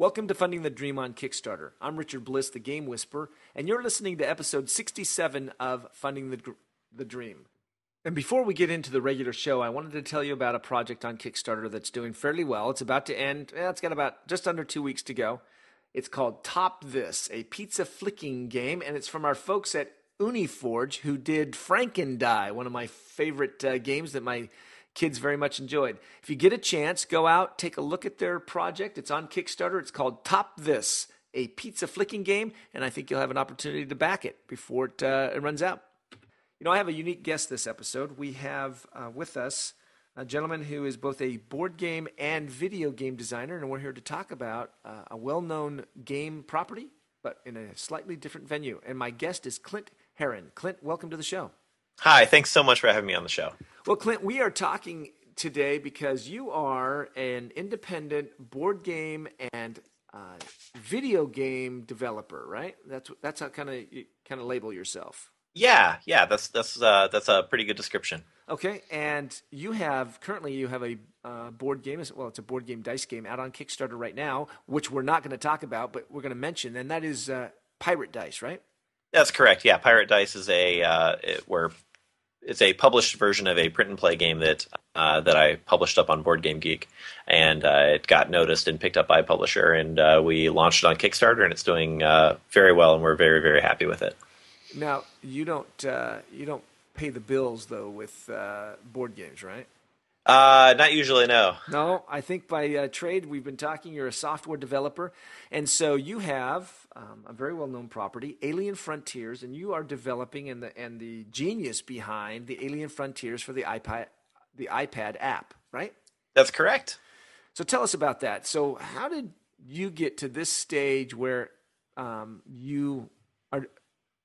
Welcome to Funding the Dream on Kickstarter. I'm Richard Bliss, the Game Whisperer, and you're listening to episode 67 of Funding the, the Dream. And before we get into the regular show, I wanted to tell you about a project on Kickstarter that's doing fairly well. It's about to end, eh, it's got about just under two weeks to go. It's called Top This, a pizza flicking game, and it's from our folks at Uniforge who did Franken-Die, one of my favorite uh, games that my kids very much enjoyed. If you get a chance, go out, take a look at their project. It's on Kickstarter. It's called Top This, a pizza flicking game, and I think you'll have an opportunity to back it before it, uh, it runs out. You know, I have a unique guest this episode. We have uh, with us a gentleman who is both a board game and video game designer, and we're here to talk about uh, a well known game property, but in a slightly different venue. And my guest is Clint Herron. Clint, welcome to the show. Hi, thanks so much for having me on the show. Well, Clint, we are talking today because you are an independent board game and uh, video game developer, right? That's that's how kind of you kind of label yourself. Yeah, yeah, that's that's uh, that's a pretty good description. Okay, and you have currently you have a uh, board game. Well, it's a board game dice game out on Kickstarter right now, which we're not going to talk about, but we're going to mention, and that is uh, Pirate Dice, right? That's correct. Yeah, Pirate Dice is a uh, it, where it's a published version of a print and play game that uh, that I published up on Board Game Geek, and uh, it got noticed and picked up by a publisher, and uh, we launched it on Kickstarter, and it's doing uh, very well, and we're very very happy with it. Now you don't uh, you don't pay the bills though with uh, board games, right? Uh, not usually, no. No, I think by uh, trade we've been talking. You're a software developer, and so you have um, a very well-known property, Alien Frontiers, and you are developing and the and the genius behind the Alien Frontiers for the iPad, the iPad app, right? That's correct. So tell us about that. So how did you get to this stage where um, you are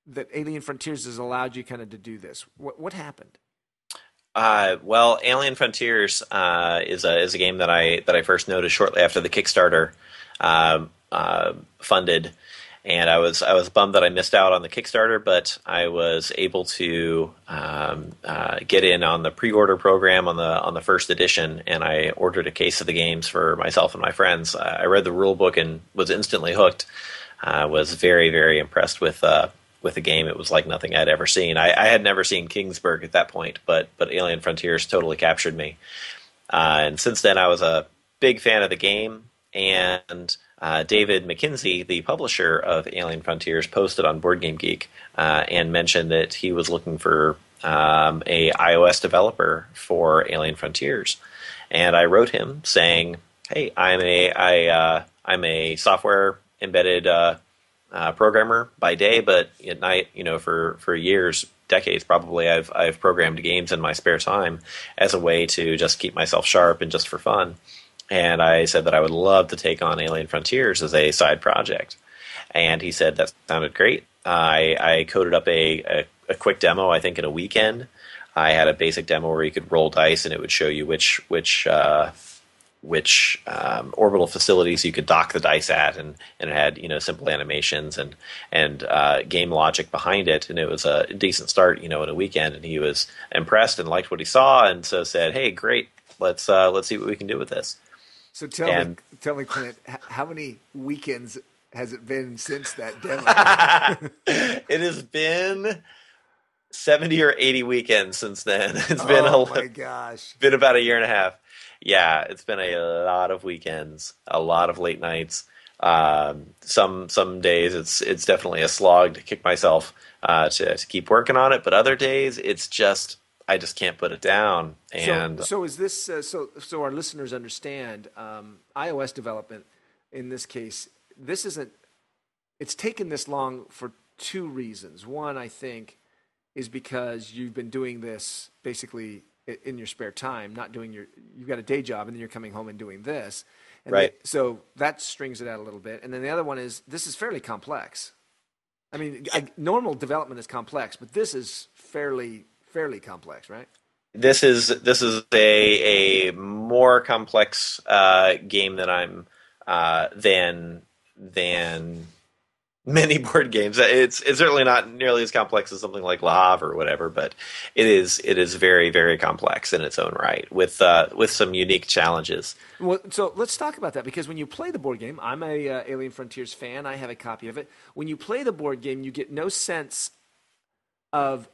that Alien Frontiers has allowed you kind of to do this? What what happened? Uh, well, Alien Frontiers uh, is a is a game that I that I first noticed shortly after the Kickstarter um, uh, funded, and I was I was bummed that I missed out on the Kickstarter, but I was able to um, uh, get in on the pre-order program on the on the first edition, and I ordered a case of the games for myself and my friends. I read the rule book and was instantly hooked. I was very very impressed with uh, with the game. It was like nothing I'd ever seen. I, I, had never seen Kingsburg at that point, but but Alien Frontiers totally captured me. Uh, and since then, I was a big fan of the game. And uh, David MacKenzie, the publisher of Alien Frontiers, posted on Board Game Geek uh, and mentioned that he was looking for um, a iOS developer for Alien Frontiers. And I wrote him saying, "Hey, I'm a I, uh, I'm a software embedded uh, programmer by day, but at night, you know, for for years, decades probably, I've I've programmed games in my spare time as a way to just keep myself sharp and just for fun. And I said that I would love to take on Alien Frontiers as a side project. And he said that sounded great. I, I coded up a, a, a quick demo, I think, in a weekend. I had a basic demo where you could roll dice and it would show you which which uh, which um, orbital facilities you could dock the dice at, and, and it had you know simple animations and and uh, game logic behind it, and it was a decent start, you know, in a weekend. And he was impressed and liked what he saw, and so said, "Hey, great, let's uh, let's see what we can do with this." So tell and, me, tell me, Clint, how many weekends has it been since that demo? it has been. 70 or 80 weekends since then. It's been oh a my gosh. Been about a year and a half yeah, it's been a lot of weekends, a lot of late nights. Um, some some days it's it's definitely a slog to kick myself uh, to to keep working on it, but other days it's just I just can't put it down. And so, so is this uh, so so our listeners understand um, iOS development in this case? This isn't. It's taken this long for two reasons. One, I think, is because you've been doing this basically in your spare time, not doing your, you've got a day job and then you're coming home and doing this. And right. so that strings it out a little bit. And then the other one is this is fairly complex. I mean, I, normal development is complex, but this is fairly fairly complex, right? This is this is a a more complex uh, game that I'm uh, than than many board games. It's it's certainly not nearly as complex as something like Havre or whatever, but it is it is very very complex in its own right with uh, with some unique challenges. Well, so let's talk about that because when you play the board game, I'm a uh, Alien Frontiers fan. I have a copy of it. When you play the board game, you get no sense of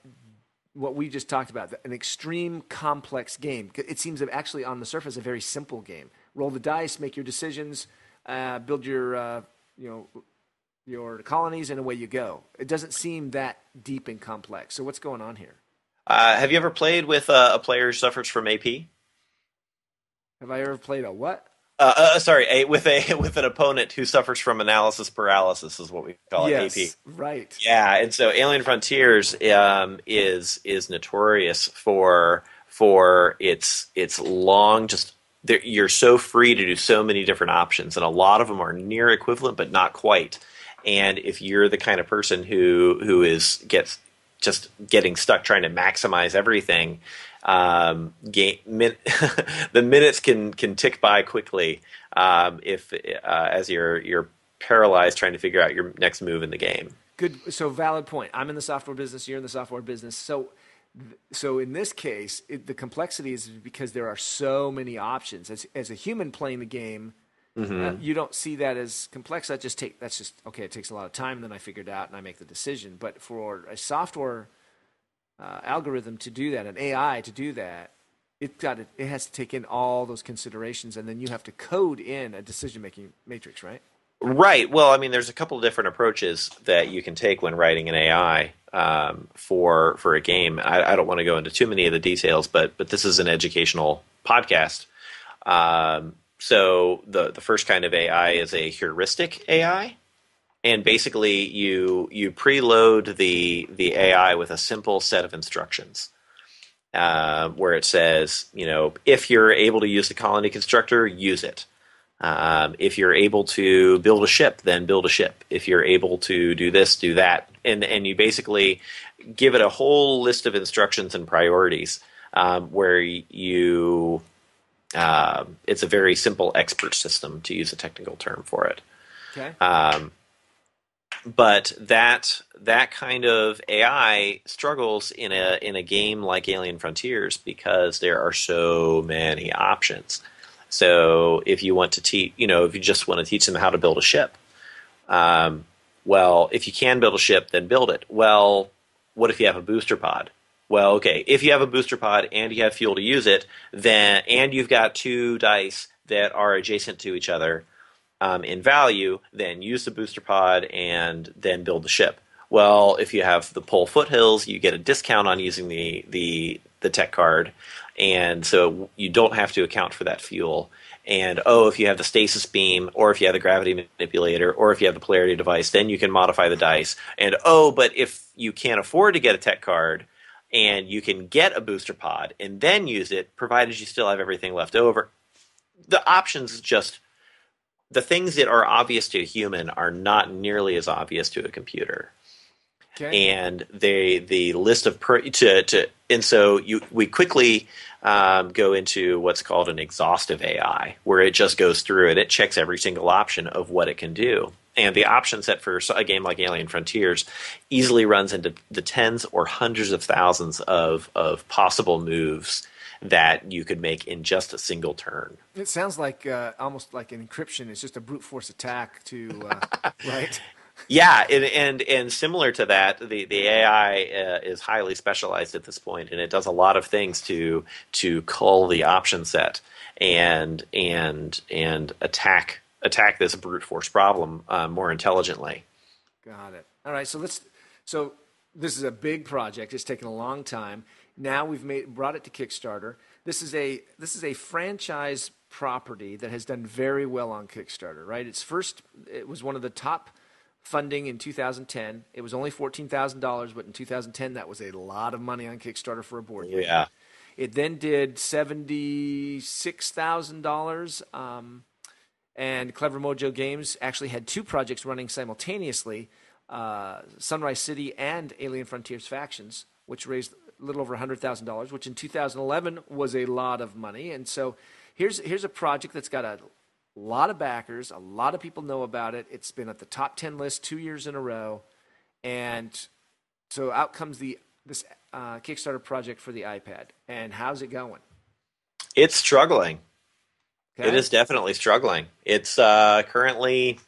what we just talked about an extreme complex game. It seems actually on the surface a very simple game. Roll the dice, make your decisions, uh, build your uh, you know your colonies, and away you go. It doesn't seem that deep and complex. So what's going on here? Uh, have you ever played with uh, a player who suffers from AP? Have I ever played a what? Uh, uh, sorry, a, with a with an opponent who suffers from analysis paralysis is what we call yes, it. AP. Right. Yeah, and so Alien Frontiers um, is is notorious for for its its long just you're so free to do so many different options, and a lot of them are near equivalent, but not quite. And if you're the kind of person who who is gets just getting stuck trying to maximize everything, um, game, min- the minutes can can tick by quickly um, if uh, as you're you're paralyzed trying to figure out your next move in the game. Good. So valid point. I'm in the software business. You're in the software business. So so in this case, it, the complexity is because there are so many options. As as a human playing the game, mm-hmm. uh, you don't see that as complex. That just take that's just okay. It takes a lot of time, and then I figure it out and I make the decision. But for a software uh, algorithm to do that, an AI to do that, it got to, it has to take in all those considerations, and then you have to code in a decision making matrix, right? Right. Well, I mean, there's a couple of different approaches that you can take when writing an AI um, for for a game. I, I, don't want to go into too many of the details, but but this is an educational podcast. Um, so the the first kind of AI is a heuristic AI, and basically you you preload the the AI with a simple set of instructions. Uh, where it says, you know, if you're able to use the colony constructor, use it. Um, if you're able to build a ship, then build a ship. If you're able to do this, do that, and and you basically give it a whole list of instructions and priorities um, where you. Uh, it's a very simple expert system, to use a technical term for it. Okay. Um, but that that kind of AI struggles in a in a game like Alien Frontiers because there are so many options. So if you want to teach, you know, if you just want to teach them how to build a ship, um, well, if you can build a ship, then build it. Well, what if you have a booster pod? Well, okay, if you have a booster pod and you have fuel to use it, then and you've got two dice that are adjacent to each other um, in value, then use the booster pod and then build the ship. Well, if you have the Pohl Foothills, you get a discount on using the the the tech card, and so you don't have to account for that fuel. And oh, if you have the stasis beam, or if you have the gravity manipulator, or if you have the polarity device, then you can modify the dice. And oh, but if you can't afford to get a tech card, and you can get a booster pod and then use it, provided you still have everything left over. The options just the things that are obvious to a human are not nearly as obvious to a computer. Okay. And they the list of per, to to and so you we quickly um, go into what's called an exhaustive AI, where it just goes through and it checks every single option of what it can do. And the option set for a game like Alien Frontiers easily runs into the tens or hundreds of thousands of, of possible moves that you could make in just a single turn. It sounds like uh, almost like an encryption. It's just a brute force attack to uh, right. Yeah, and, and, and similar to that, the the AI uh, is highly specialized at this point, and it does a lot of things to to cull the option set and and and attack attack this brute force problem uh, more intelligently. Got it. All right, so let's. So this is a big project. It's taken a long time. Now we've made brought it to Kickstarter. This is a this is a franchise property that has done very well on Kickstarter. Right? It's first. It was one of the top funding in 2010. It was only $14,000, but in 2010, that was a lot of money on Kickstarter for a board game. Yeah. It then did $76,000. Um, and Clever Mojo Games actually had two projects running simultaneously uh, Sunrise City and Alien Frontiers Factions, which raised a little over $100,000, which in 2011 was a lot of money. And so here's, here's a project that's got a lot of backers, a lot of people know about it. It's been at the top 10 list two years in a row. And so out comes the this uh, Kickstarter project for the iPad. And how's it going? It's struggling. Okay? It is definitely struggling. It's uh, currently,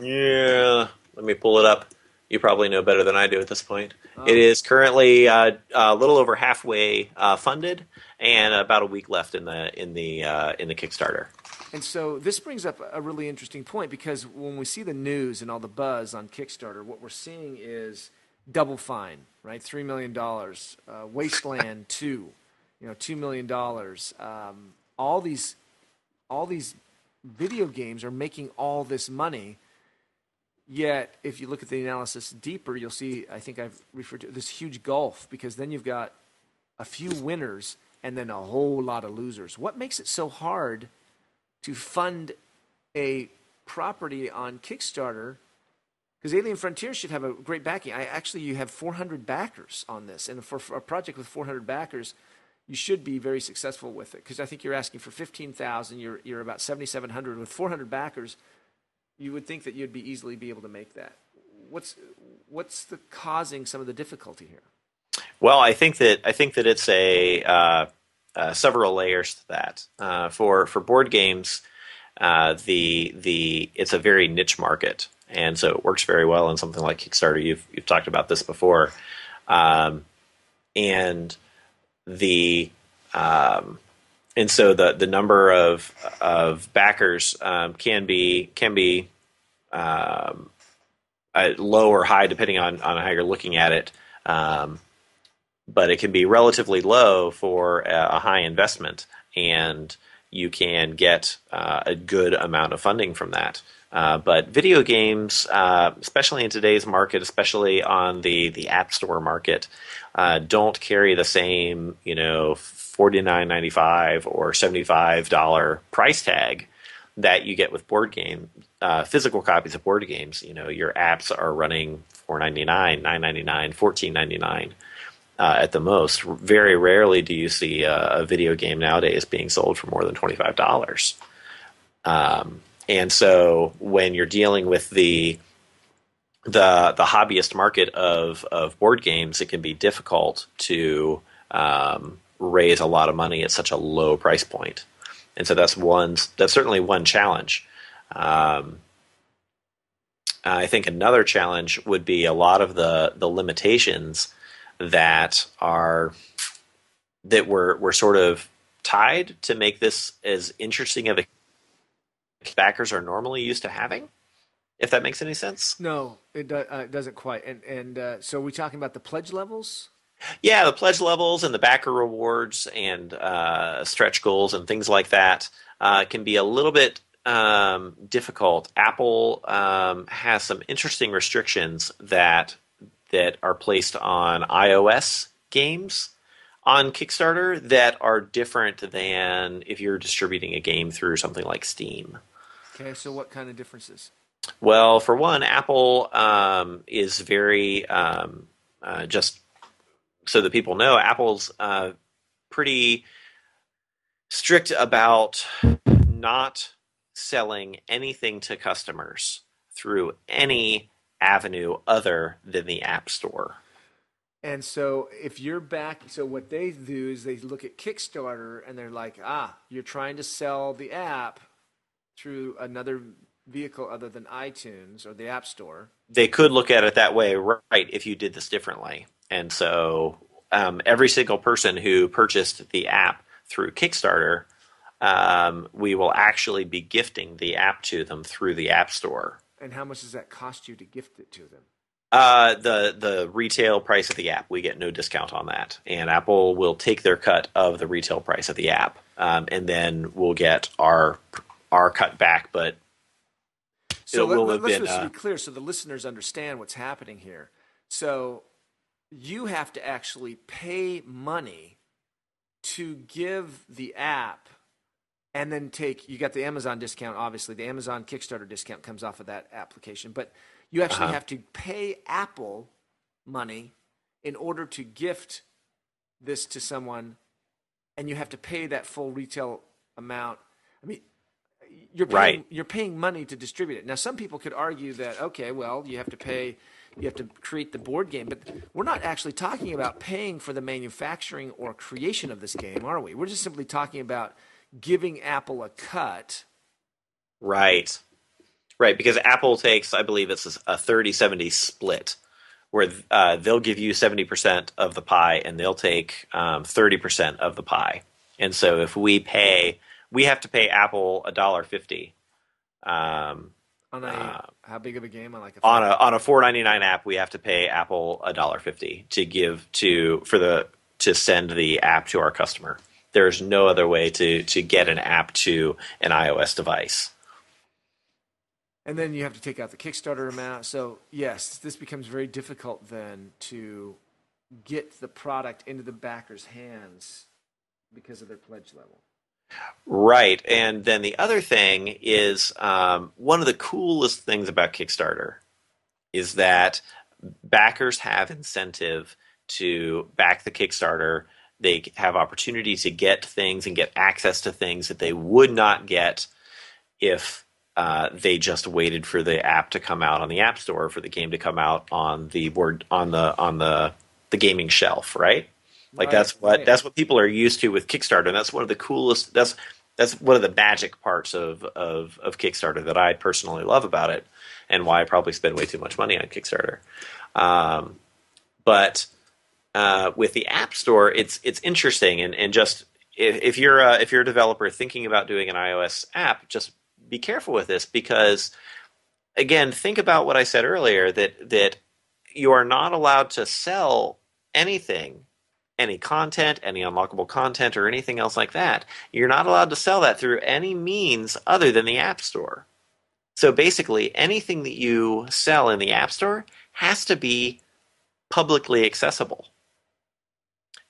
yeah, let me pull it up. You probably know better than I do at this point. Oh. It is currently uh, a little over halfway uh, funded, and about a week left in the in the uh, in the Kickstarter. And so this brings up a really interesting point because when we see the news and all the buzz on Kickstarter, what we're seeing is Double Fine, right? Three million dollars. Uh, Wasteland two, you know, two million dollars. Um, all these, all these video games are making all this money. Yet, if you look at the analysis deeper, you'll see. I think I've referred to this huge gulf because then you've got a few winners and then a whole lot of losers. What makes it so hard to fund a property on Kickstarter? Because Alien Frontier should have a great backing. I actually, you have 400 backers on this, and for, for a project with 400 backers, you should be very successful with it. Because I think you're asking for 15,000. You're you're about 7,700 with 400 backers. You would think that you'd be easily be able to make that. What's what's the causing some of the difficulty here? Well, I think that I think that it's a uh, uh, several layers to that. Uh, for for board games, uh, the the it's a very niche market, and so it works very well in something like Kickstarter. You've you've talked about this before, um, and the um, and so the the number of of backers um, can be can be um, low or high depending on on how you're looking at it. Um, but it can be relatively low for a, a high investment, and you can get uh, a good amount of funding from that. Uh, but video games, uh, especially in today's market, especially on the, the App Store market, uh, don't carry the same, you know, forty nine ninety five or seventy five dollar price tag that you get with board game uh, physical copies of board games. You know, your apps are running four ninety nine, nine ninety nine, fourteen ninety nine. Uh, at the most. Very rarely do you see a, a, video game nowadays being sold for more than twenty five dollars. Um, and so when you're dealing with the the the hobbyist market of of board games, it can be difficult to um, raise a lot of money at such a low price point. And so that's one that's certainly one challenge. Um, I think another challenge would be a lot of the the limitations that are that were were sort of tied to make this as interesting of a backers are normally used to having. If that makes any sense. No, it, do, uh, it doesn't quite. And and uh, so are we talking about the pledge levels? Yeah, the pledge levels and the backer rewards and uh, stretch goals and things like that uh, can be a little bit um, difficult. Apple um, has some interesting restrictions that that are placed on iOS games on Kickstarter that are different than if you're distributing a game through something like Steam. Okay, so what kind of differences? Well, for one, Apple um, is very um, uh, just so that people know, Apple's uh, pretty strict about not selling anything to customers through any avenue other than the App Store. And so if you're back, so what they do is they look at Kickstarter and they're like, ah, you're trying to sell the app through another vehicle other than iTunes or the App Store. They could look at it that way, right, if you did this differently. And so um, every single person who purchased the app through Kickstarter, um, we will actually be gifting the app to them through the App Store. And how much does that cost you to gift it to them? Uh, the the retail price of the app, we get no discount on that, and Apple will take their cut of the retail price of the app, um, and then we'll get our our cut back. But so let, us been, just uh, be clear, so the listeners understand what's happening here. So you have to actually pay money to give the app and then take you got the Amazon discount obviously the Amazon Kickstarter discount comes off of that application but you actually uh-huh. have to pay Apple money in order to gift this to someone and you have to pay that full retail amount I mean You're paying, Right. You're paying money to distribute it. Now, some people could argue that okay, well, you have to pay, you have to create the board game, but we're not actually talking about paying for the manufacturing or creation of this game, are we? We're just simply talking about giving Apple a cut. Right. Right, because Apple takes, I believe it's a 30 70 split, where uh, they'll give you 70% of the pie and they'll take um, 30% of the pie. And so if we pay, we have to pay Apple a dollar fifty. Um, On a Uh, how big of a game? On like a on a on a four ninety nine app, we have to pay Apple a dollar fifty to give to for the to send the app to our customer. There's no other way to to get an app to an iOS device. And then you have to take out the Kickstarter amount. So, yes, this becomes very difficult then to get the product into the backers' hands because of their pledge level. Right. And then the other thing is um, one of the coolest things about Kickstarter is that backers have incentive to back the Kickstarter. They have opportunity to get things and get access to things that they would not get if uh, they just waited for the app to come out on the App Store, for the game to come out on the board on the on the the gaming shelf, right? Like Right, that's what right. that's what people are used to with Kickstarter, and that's one of the coolest. That's that's one of the magic parts of of of Kickstarter that I personally love about it, and why I probably spend way too much money on Kickstarter. Um, but uh, with the App Store, it's it's interesting, and and just if, if you're a, if you're a developer thinking about doing an iOS app, just be careful with this because again, think about what I said earlier that that you are not allowed to sell anything any content, any unlockable content, or anything else like that. You're not allowed to sell that through any means other than the App Store. So basically, anything that you sell in the App Store has to be publicly accessible.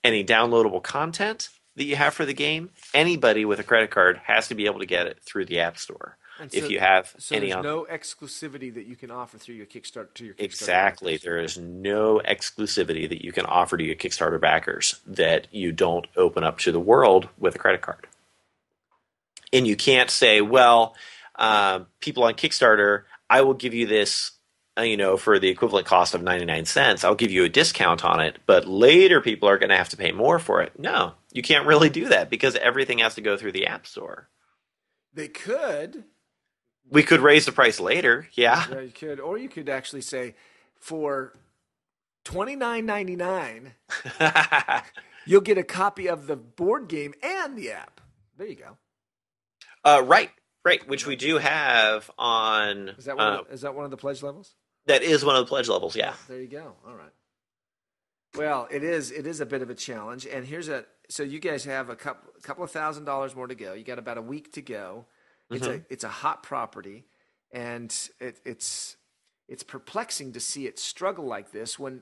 Any downloadable content that you have for the game, anybody with a credit card has to be able to get it through the App Store. And if so- you have So any there's on- no exclusivity that you can offer through your Kickstarter to your Kickstarter Exactly. backers. There is no exclusivity that you can offer to your Kickstarter backers that you don't open up to the world with a credit card. And you can't say, well, uh, people on Kickstarter, I will give you this, uh, you know, for the equivalent cost of 99 cents. I'll give you a discount on it, but later people are going to have to pay more for it. No, you can't really do that because everything has to go through the App Store. They could. We could raise the price later. Yeah. Yeah, you could. Or you could actually say for twenty nine ninety nine, you'll get a copy of the board game and the app. There you go. Uh, right, right, which we do have on. Is that one? uh, of the, is that one of the pledge levels? that is one of the pledge levels. Yeah, There you go. All right. Well, it is it is a bit of a challenge, and here's a so you guys have a couple couple of thousand dollars more to go. You got about a week to go. It's a mm-hmm. it's a hot property, and it, it's it's perplexing to see it struggle like this when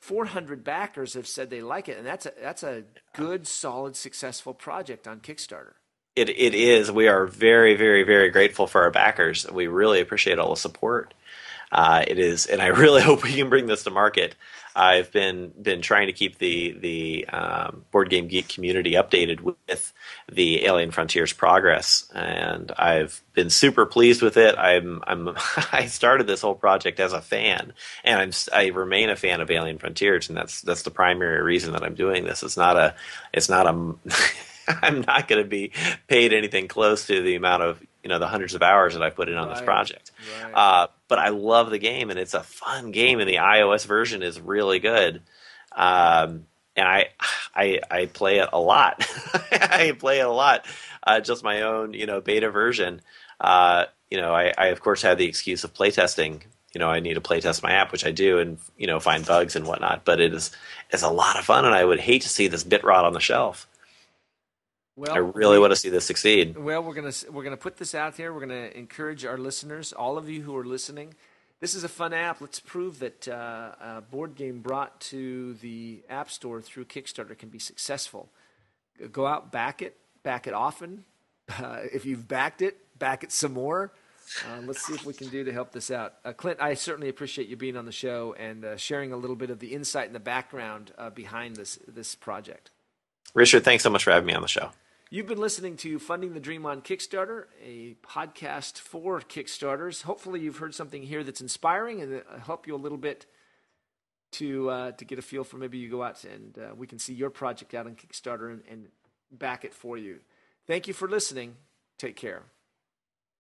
400 backers have said they like it, and that's a that's a good, solid, successful project on Kickstarter. it it is. We are very, very, very grateful for our backers. We really appreciate all the support. Uh, it is, and I really hope we can bring this to market. I've been been trying to keep the the um, board game geek community updated with the Alien Frontiers progress, and I've been super pleased with it. I'm I'm I started this whole project as a fan, and I'm I remain a fan of Alien Frontiers, and that's that's the primary reason that I'm doing this. It's not a it's not a I'm not going to be paid anything close to the amount of you know the hundreds of hours that I put in on this project. right. Uh, but I love the game, and it's a fun game, and the iOS version is really good. Um, and I, I, I play it a lot. I play it a lot. Uh, just my own, you know, beta version. Uh, you know, I, I of course have the excuse of playtesting. You know, I need to playtest my app, which I do, and you know, find bugs and whatnot. But it is, it's a lot of fun, and I would hate to see this bit rot on the shelf. Well, I really want to see this succeed. Well, we're gonna we're gonna put this out there. We're gonna encourage our listeners, all of you who are listening. This is a fun app. Let's prove that uh, a board game brought to the App Store through Kickstarter can be successful. Go out, back it, back it often. Uh, if you've backed it, back it some more. Uh, let's see if we can do to help this out. Uh, Clint, I certainly appreciate you being on the show and uh, sharing a little bit of the insight and the background uh, behind this this project. Richard, thanks so much for having me on the show. You've been listening to Funding the Dream on Kickstarter, a podcast for Kickstarters. Hopefully, you've heard something here that's inspiring and that help you a little bit to uh, to get a feel for maybe you go out and uh, we can see your project out on Kickstarter and, and back it for you. Thank you for listening. Take care.